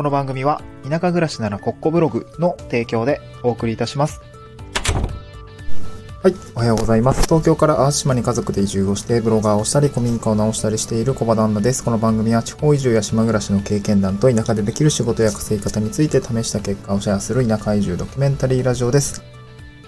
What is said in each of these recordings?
この番組は田舎暮らしならコッコブログの提供でお送りいたします。はい。おはようございます。東京から淡島に家族で移住をして、ブロガーをしたり、古民家を直したりしている小場旦那です。この番組は地方移住や島暮らしの経験談と田舎でできる仕事や稼ぎ方について試した結果をシェアする田舎移住ドキュメンタリーラジオです。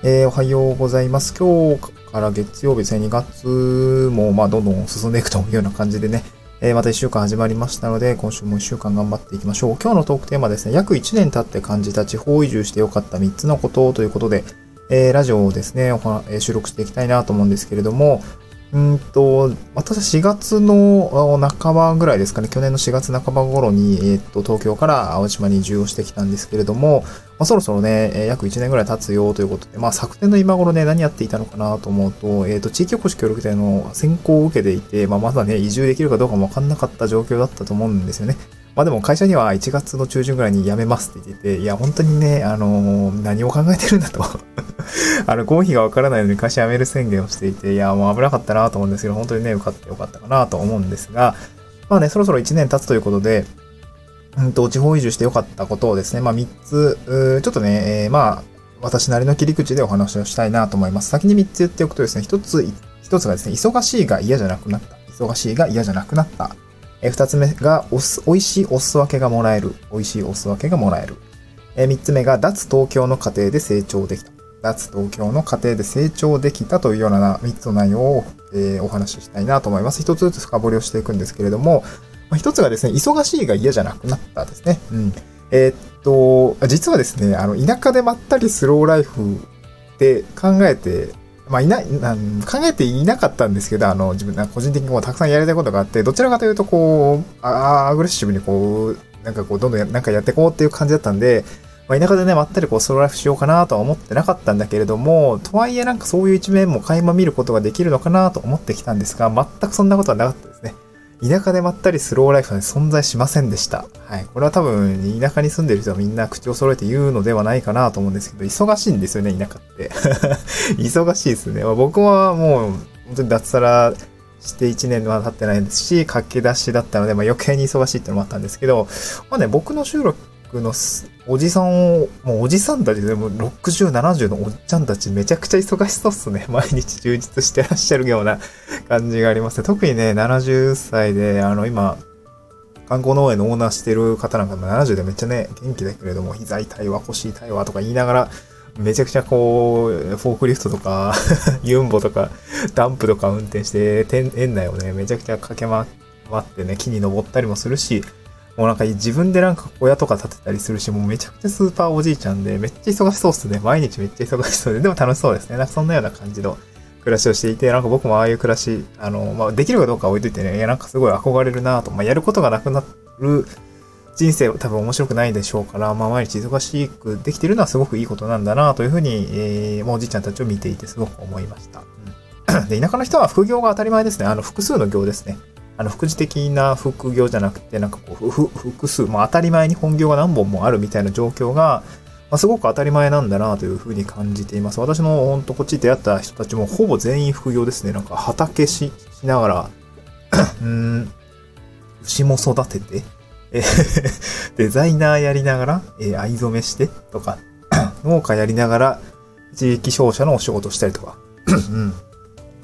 えー、おはようございます。今日から月曜日ですね、2月もまあどんどん進んでいくというような感じでね、え、また1週間始まりましたので、今週も1週間頑張っていきましょう。今日のトークテーマですね、約1年経って感じた地方移住してよかった3つのことということで、えー、ラジオをですね、え収録していきたいなと思うんですけれども、うんと、私は4月の半ばぐらいですかね、去年の4月半ば頃に、えーと、東京から青島に移住をしてきたんですけれども、まあ、そろそろね、約1年ぐらい経つよということで、まあ、昨年の今頃ね、何やっていたのかなと思うと、えーと、地域おこし協力隊の選考を受けていて、まあ、まだね、移住できるかどうかもわかんなかった状況だったと思うんですよね。まあでも会社には1月の中旬ぐらいに辞めますって言ってて、いや、本当にね、あのー何を考えてるんだと。あの、合否がわからないのに会社辞める宣言をしていて、いや、もう危なかったなと思うんですけど、本当にね、受かってよかったかなと思うんですが、まあね、そろそろ1年経つということで、うんと、地方移住してよかったことをですね、まあ3つ、ちょっとね、えーまあ、私なりの切り口でお話をしたいなと思います。先に3つ言っておくとですね、1つ、1つがですね、忙しいが嫌じゃなくなった。忙しいが嫌じゃなくなった。えー、2つ目がおす、美味しいお裾分けがもらえる。美味しいお裾分けがもらえる。えー、3つ目が脱東京の過程で成長できた。脱東京の過程で成長できたというような3つの内容を、えーお話ししたいなと思います。1つずつ深掘りをしていくんですけれども、まあ、1つがですね、忙しいが嫌じゃなくなったですね。うん。えーっと、実はですね、あの、田舎でまったりスローライフって考えて、まあ、いない、な考えていなかったんですけど、あの、自分、個人的にもたくさんやりたいことがあって、どちらかというと、こう、あアグレッシブにこう、なんかこう、どんどんやなんかやっていこうっていう感じだったんで、まあ、田舎でね、まったりこう、スロライフしようかなとは思ってなかったんだけれども、とはいえなんかそういう一面も垣間見ることができるのかなと思ってきたんですが、全くそんなことはなかった。田舎でまったりスローライフは存在しませんでした。はい。これは多分、田舎に住んでる人はみんな口を揃えて言うのではないかなと思うんですけど、忙しいんですよね、田舎って。忙しいですね。まあ、僕はもう、本当に脱サラして1年は経ってないですし、駆け出しだったので、まあ、余計に忙しいってのもあったんですけど、まあね、僕の収録のおじさんを、もうおじさんたちでも60、70のおっちゃんたちめちゃくちゃ忙しそうっすね。毎日充実してらっしゃるような感じがあります。特にね、70歳で、あの、今、観光農園のオーナーしてる方なんかも70でめっちゃね、元気だけれども、膝痛いわ、腰痛いわとか言いながら、めちゃくちゃこう、フォークリフトとか、ユンボとか、ダンプとか運転して、園内をね、めちゃくちゃ駆け回ってね、木に登ったりもするし、もうなんか自分でなんか小屋とか建てたりするし、もうめちゃくちゃスーパーおじいちゃんで、めっちゃ忙しそうっすね。毎日めっちゃ忙しそうで、でも楽しそうですね。なんかそんなような感じの暮らしをしていて、なんか僕もああいう暮らし、あの、まあ、できるかどうか置いといてね、いや、なんかすごい憧れるなと、まあ、やることがなくなる人生は多分面白くないでしょうから、まあ、毎日忙しくできてるのはすごくいいことなんだなというふうに、えー、もうおじいちゃんたちを見ていてすごく思いました。うん で、田舎の人は副業が当たり前ですね。あの、複数の業ですね。あの、副次的な副業じゃなくて、なんかこう、複数、まあ当たり前に本業が何本もあるみたいな状況が、まあ、すごく当たり前なんだなというふうに感じています。私の本当こっちで出会った人たちもほぼ全員副業ですね。なんか畑しながら、うん、牛も育てて、え デザイナーやりながら、えー藍染めしてとか、農家やりながら、地域商社のお仕事したりとか、うん。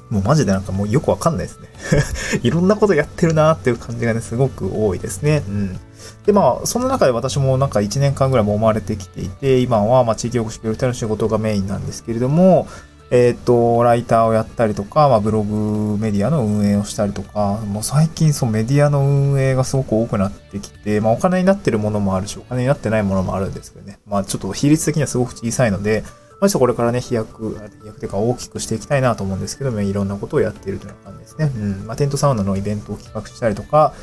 もうマジでなんかもうよくわかんないですね。いろんなことやってるなーっていう感じがね、すごく多いですね。うん。で、まあ、その中で私もなんか1年間ぐらいもまれてきていて、今はまあ地域おこし協力隊の仕事がメインなんですけれども、えっ、と、ライターをやったりとか、まあ、ブログメディアの運営をしたりとか、もう最近そうメディアの運営がすごく多くなってきて、まあ、お金になってるものもあるし、お金になってないものもあるんですけどね。まあ、ちょっと比率的にはすごく小さいので、まあ、ちょっとこれからね、飛躍、飛躍というか大きくしていきたいなと思うんですけども、いろんなことをやっているという感じですね。うん。まあ、テントサウナのイベントを企画したりとか、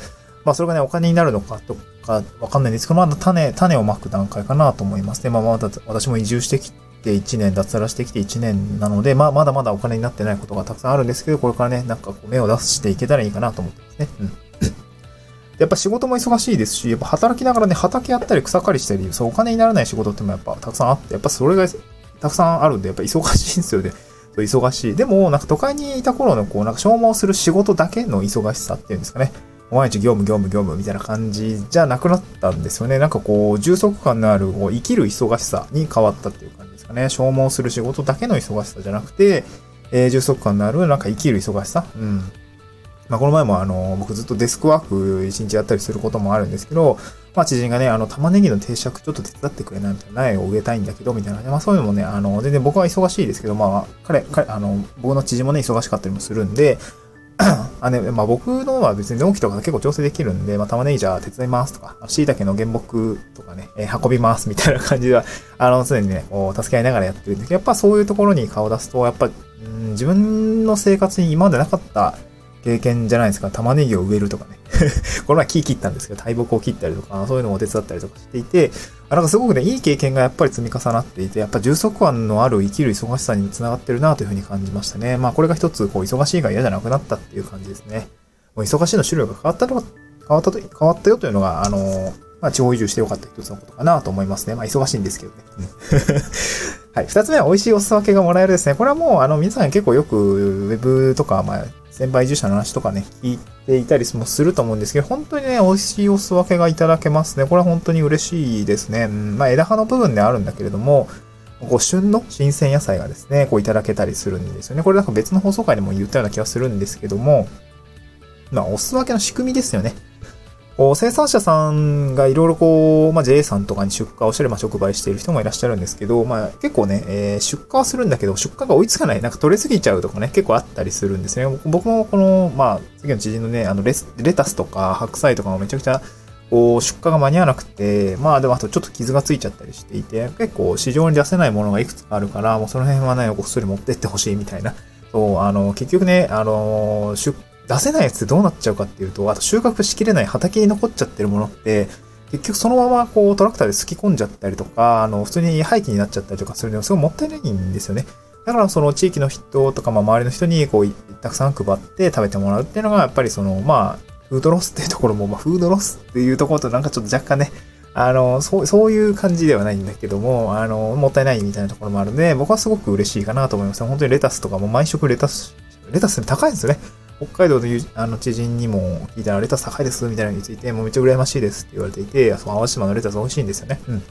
まあ、それがね、お金になるのかとか、わかんないんですけど、まだ種、種をまく段階かなと思いますね。まあ、まだ私も移住してきて1年、脱サラしてきて1年なので、まあ、まだまだお金になってないことがたくさんあるんですけど、これからね、なんかこう、目を出していけたらいいかなと思ってますね。うん。やっぱ仕事も忙しいですし、やっぱ働きながらね、畑やったり草刈りしたり、そう、お金にならない仕事ってもやっぱたくさんあって、やっぱそれがたくさんあるんで、やっぱ忙しいんですよね。そう忙しい。でも、なんか都会にいた頃のこう、なんか消耗する仕事だけの忙しさっていうんですかね。毎日業務業務業務みたいな感じじゃなくなったんですよね。なんかこう、充足感のあるこう生きる忙しさに変わったっていう感じですかね。消耗する仕事だけの忙しさじゃなくて、えー、充足感のあるなんか生きる忙しさ。うん。まあ、この前もあの、僕ずっとデスクワーク一日やったりすることもあるんですけど、まあ、知人がね、あの、玉ねぎの定着ちょっと手伝ってくれないみたいな、苗を植えたいんだけど、みたいな。まあ、そういうのもね、あの、全然僕は忙しいですけど、まあ、彼、彼、あの、僕の知人もね、忙しかったりもするんで、あね、まあ僕のは別に納期とか結構調整できるんで、まあ玉ねぎじゃあ手伝いますとか、椎茸の原木とかね、えー、運びますみたいな感じでは、あの、常にね、こう、助け合いながらやってるんで、やっぱそういうところに顔を出すと、やっぱ、ん、自分の生活に今までなかった経験じゃないですか。玉ねぎを植えるとかね。この前木切ったんですけど、大木を切ったりとか、そういうのを手伝ったりとかしていて、なんかすごくね、いい経験がやっぱり積み重なっていて、やっぱ充足感のある生きる忙しさにつながってるなというふうに感じましたね。まあこれが一つ、こう、忙しいが嫌じゃなくなったっていう感じですね。もう忙しいの種類が変わったの変わったと、変わったよというのが、あのまあ地方移住してよかった一つのことかなと思いますね。まあ忙しいんですけどね。はい。二つ目は美味しいお裾分けがもらえるですね。これはもう、あの、皆さん結構よく、ウェブとか、まあ、先輩移住者の話とかね、聞いていたりもすると思うんですけど、本当にね、美味しいお裾分けがいただけますね。これは本当に嬉しいですね。うん、まあ、枝葉の部分であるんだけれども、こう、旬の新鮮野菜がですね、こういただけたりするんですよね。これなんか別の放送回でも言ったような気がするんですけども、まあ、お裾分けの仕組みですよね。生産者さんがいろいろこう、まあ、JA さんとかに出荷をしたり、まあ、直売している人もいらっしゃるんですけど、まあ、結構ね、えー、出荷はするんだけど、出荷が追いつかない、なんか取れすぎちゃうとかね、結構あったりするんですね。僕もこの、まあ、次の知人のね、あのレ、レタスとか白菜とかもめちゃくちゃ、こう、出荷が間に合わなくて、まあでもあとちょっと傷がついちゃったりしていて、結構市場に出せないものがいくつかあるから、もうその辺はね、こっそり持ってってほしいみたいな。そう、あの、結局ね、あの、出出せないやつってどうなっちゃうかっていうと、あと収穫しきれない畑に残っちゃってるものって、結局そのままこうトラクターで突き込んじゃったりとか、あの、普通に廃棄になっちゃったりとかするのはすごいもったいないんですよね。だからその地域の人とか、まあ周りの人にこう、たくさん配って食べてもらうっていうのが、やっぱりその、まあ、フードロスっていうところも、まあ、フードロスっていうところとなんかちょっと若干ね、あの、そう、そういう感じではないんだけども、あの、もったいないみたいなところもあるので、僕はすごく嬉しいかなと思います。本当にレタスとかも毎食レタス、レタス高いんですよね。北海道のあの知人にも聞いたらレタス高いですみたいなのについて、もうめっちゃ羨ましいですって言われていて、その淡島のレタス美味しいんですよね。うん。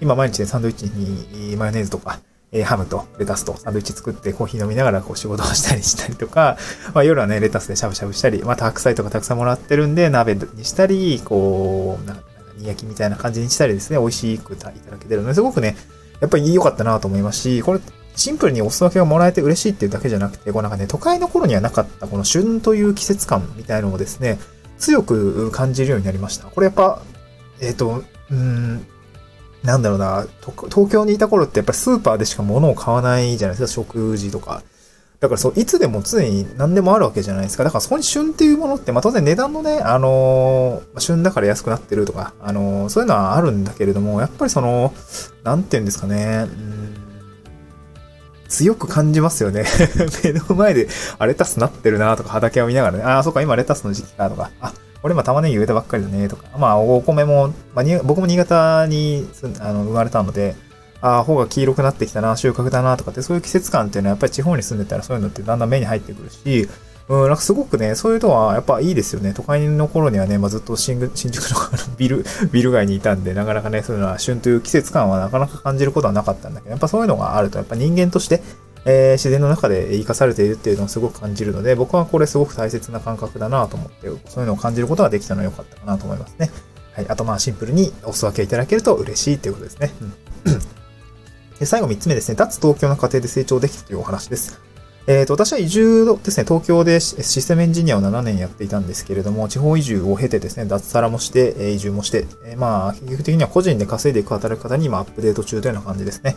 今毎日ね、サンドイッチにマヨネーズとか、えハムとレタスとサンドイッチ作ってコーヒー飲みながらこう仕事をしたりしたりとか、まあ、夜はね、レタスでしゃぶしゃぶしたり、また白菜とかたくさんもらってるんで、鍋にしたり、こう、なんか煮焼きみたいな感じにしたりですね、美味しくいただけてるので、すごくね、やっぱり良かったなと思いますし、これシンプルにお裾分けがもらえて嬉しいっていうだけじゃなくて、こうなんかね、都会の頃にはなかったこの旬という季節感みたいのをですね、強く感じるようになりました。これやっぱ、えっ、ー、と、うん、なんだろうな、東京にいた頃ってやっぱりスーパーでしか物を買わないじゃないですか、食事とか。だからそう、いつでも常に何でもあるわけじゃないですか。だからそこに旬っていうものって、まあ当然値段のね、あのー、旬だから安くなってるとか、あのー、そういうのはあるんだけれども、やっぱりその、なんて言うんですかね、うん強く感じますよね。目の前で、あ、レタスなってるなとか畑を見ながらね、あ、そっか、今レタスの時期かとか、あ、俺今玉ねぎ植えたばっかりだねとか、まあお米も、まあ、僕も新潟にあの生まれたので、あ、方が黄色くなってきたな、収穫だなとかって、そういう季節感っていうのはやっぱり地方に住んでたらそういうのってだんだん目に入ってくるし、うん、なんかすごくね、そういうのはやっぱいいですよね。都会の頃にはね、まあ、ずっと新新宿の ビル、ビル街にいたんで、なかなかね、そういうのは旬という季節感はなかなか感じることはなかったんだけど、やっぱそういうのがあると、やっぱ人間として、えー、自然の中で生かされているっていうのをすごく感じるので、僕はこれすごく大切な感覚だなと思って、そういうのを感じることができたのは良かったかなと思いますね。はい。あと、まあ、シンプルにお裾分けいただけると嬉しいということですね。うん。で最後3つ目ですね。脱東京の過程で成長できたというお話です。えっ、ー、と、私は移住ですね、東京でシステムエンジニアを7年やっていたんですけれども、地方移住を経てですね、脱サラもして、移住もして、えー、まあ、結局的には個人で稼いでいく働き方に今アップデート中というような感じですね。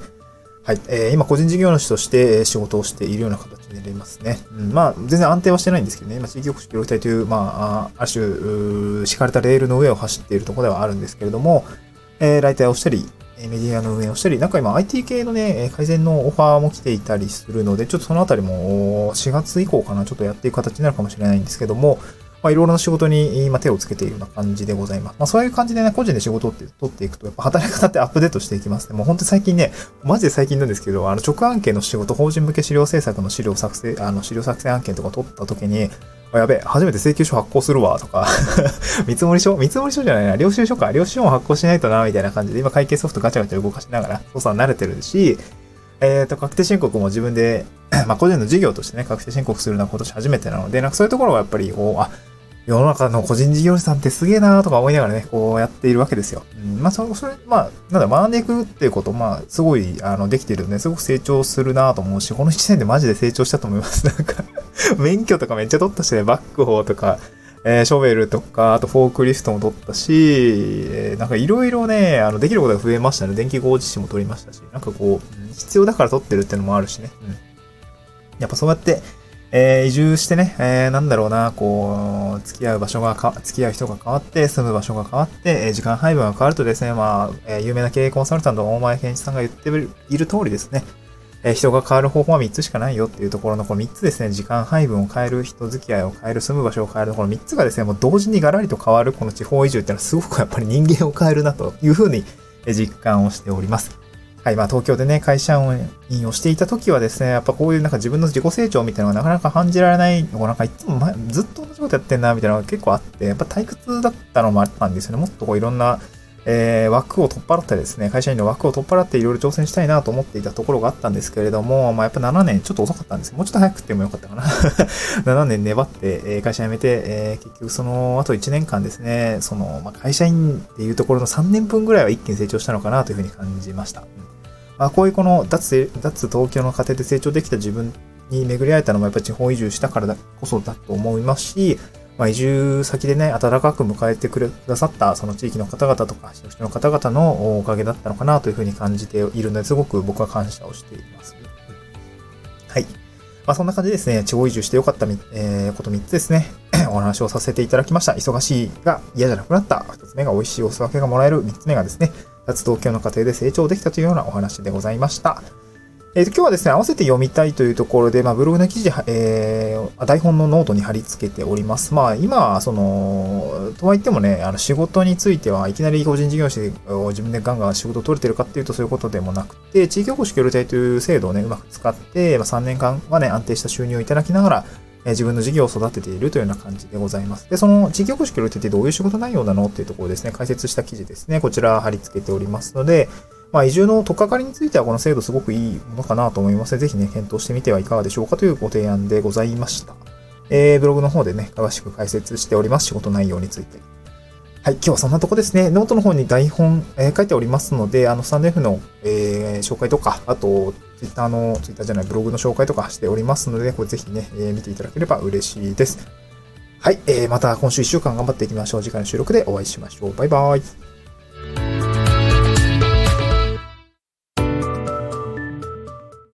はい。えー、今、個人事業主として仕事をしているような形になりますね。うん、まあ、全然安定はしてないんですけどね、今、地域おこし協力隊という、まあ、ある種、敷かれたレールの上を走っているところではあるんですけれども、えー、ライターをしたり、メディアの運営をしたり、なんか今 IT 系のね、改善のオファーも来ていたりするので、ちょっとそのあたりも4月以降かな、ちょっとやっていく形になるかもしれないんですけども、まあ、いろいろな仕事に今手をつけているような感じでございます。まあ、そういう感じでね、個人で仕事を取っていくと、やっぱ働き方ってアップデートしていきますね。もう本当に最近ね、マジで最近なんですけど、あの、直案件の仕事、法人向け資料制作の資料作成、あの、資料作成案件とか取った時に、あやべえ、初めて請求書発行するわ、とか 見積書？見積書じゃないな、領収書か。領収書も発行しないとな、みたいな感じで、今会計ソフトガチャガチャ動かしながら、操作慣れてるし、えっ、ー、と、確定申告も自分で まあ、個人の事業としてね、確定申告するのは今年初めてなので、なんかそういうところはやっぱり、こう、あ、世の中の個人事業者さんってすげえなーとか思いながらね、こうやっているわけですよ。うん、まあ、そそれ、まあ、なんだ、学んでいくっていうこと、まあ、すごい、あの、できてるんで、すごく成長するなと思うし、この1年でマジで成長したと思います。なんか 免許とかめっちゃ取ったしね、バックホーとか、えー、ショベルとか、あとフォークリフトも取ったし、えー、なんかいろいろね、あの、できることが増えましたね。電気工事士も取りましたし、なんかこう、必要だから取ってるってのもあるしね。うん。やっぱそうやって、えー、移住してね、えー、なんだろうな、こう、付き合う場所がか、付き合う人が変わって、住む場所が変わって、えー、時間配分が変わるとですね、まあ、えー、有名な経営コンサルタントの大前健一さんが言っている通りですね、え、人が変わる方法は3つしかないよっていうところのこの3つですね、時間配分を変える、人付き合いを変える、住む場所を変える、この3つがですね、もう同時にガラリと変わるこの地方移住っていうのはすごくやっぱり人間を変えるなというふうに実感をしております。はい、まあ東京でね、会社員をしていた時はですね、やっぱこういうなんか自分の自己成長みたいなのがなかなか感じられないのが、なんかいつも前ずっと同じことやってんな、みたいなのが結構あって、やっぱ退屈だったのもあったんですよね。もっとこういろんな、えー、枠を取っ払ってですね、会社員の枠を取っ払っていろいろ挑戦したいなと思っていたところがあったんですけれども、まあやっぱ7年ちょっと遅かったんですもうちょっと早くってもよかったかな。7年粘って、え会社辞めて、えー、結局その後1年間ですね、その、まあ、会社員っていうところの3年分ぐらいは一気に成長したのかなというふうに感じました。まあ、こういうこの脱、脱東京の過程で成長できた自分に巡り会えたのもやっぱ地方移住したからこそだと思いますし、まあ、移住先でね、温かく迎えてくれくださったその地域の方々とか、職種の方々のおかげだったのかなというふうに感じているので、すごく僕は感謝をしています。はい。まあ、そんな感じですね、地方移住してよかった、えー、こと3つですね、お話をさせていただきました。忙しいが嫌じゃなくなった。1つ目が美味しいお裾分けがもらえる。3つ目がですね、脱東京の過程で成長できたというようなお話でございました。えー、今日はですね、合わせて読みたいというところで、まあ、ブログの記事、えー、台本のノートに貼り付けております。まあ、今、その、とはいってもね、あの仕事についてはいきなり個人事業者を自分でガンガン仕事を取れてるかっていうとそういうことでもなくて、地域おこし協力隊という制度をね、うまく使って、まあ、3年間はね、安定した収入をいただきながら、え自分の事業を育てているというような感じでございます。で、その地域おこし協力隊ってどういう仕事内容なのっていうところですね、解説した記事ですね、こちら貼り付けておりますので、まあ、移住の取っかかりについてはこの制度すごくいいものかなと思いますので、ぜひね、検討してみてはいかがでしょうかというご提案でございました。えー、ブログの方でね、詳しく解説しております。仕事内容について。はい、今日はそんなとこですね。ノートの方に台本、えー、書いておりますので、あの、スタンド F の、えー、紹介とか、あと、ツイッターの、ツイッターじゃない、ブログの紹介とかしておりますので、これぜひね、えー、見ていただければ嬉しいです。はい、えー、また今週1週間頑張っていきましょう。次回の収録でお会いしましょう。バイバイ。